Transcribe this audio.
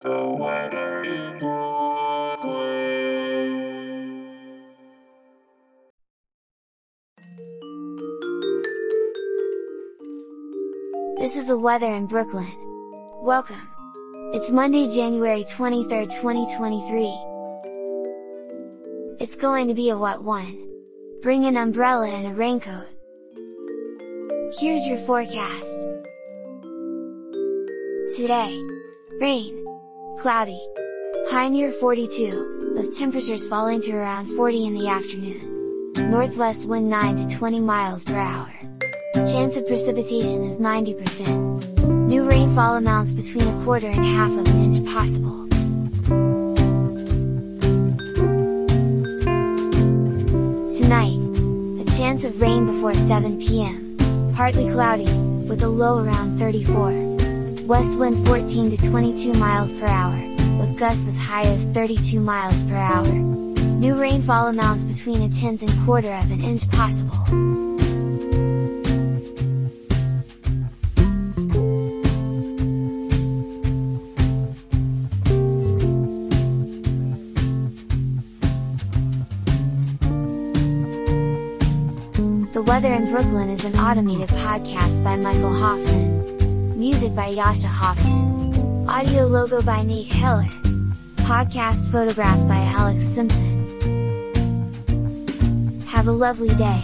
This is the weather in Brooklyn. Welcome! It's Monday, January 23rd, 2023. It's going to be a wet one. Bring an umbrella and a raincoat. Here's your forecast. Today. Rain. Cloudy. High near 42, with temperatures falling to around 40 in the afternoon. Northwest wind 9 to 20 miles per hour. Chance of precipitation is 90%. New rainfall amounts between a quarter and half of an inch possible. Tonight, a chance of rain before 7 p.m. Partly cloudy, with a low around 34. West wind 14 to 22 miles per hour, with gusts as high as 32 miles per hour. New rainfall amounts between a tenth and quarter of an inch possible. The Weather in Brooklyn is an automated podcast by Michael Hoffman. By Jascha Hoffman. Audio logo by Nate Heller. Podcast photographed by Alex Simpson. Have a lovely day.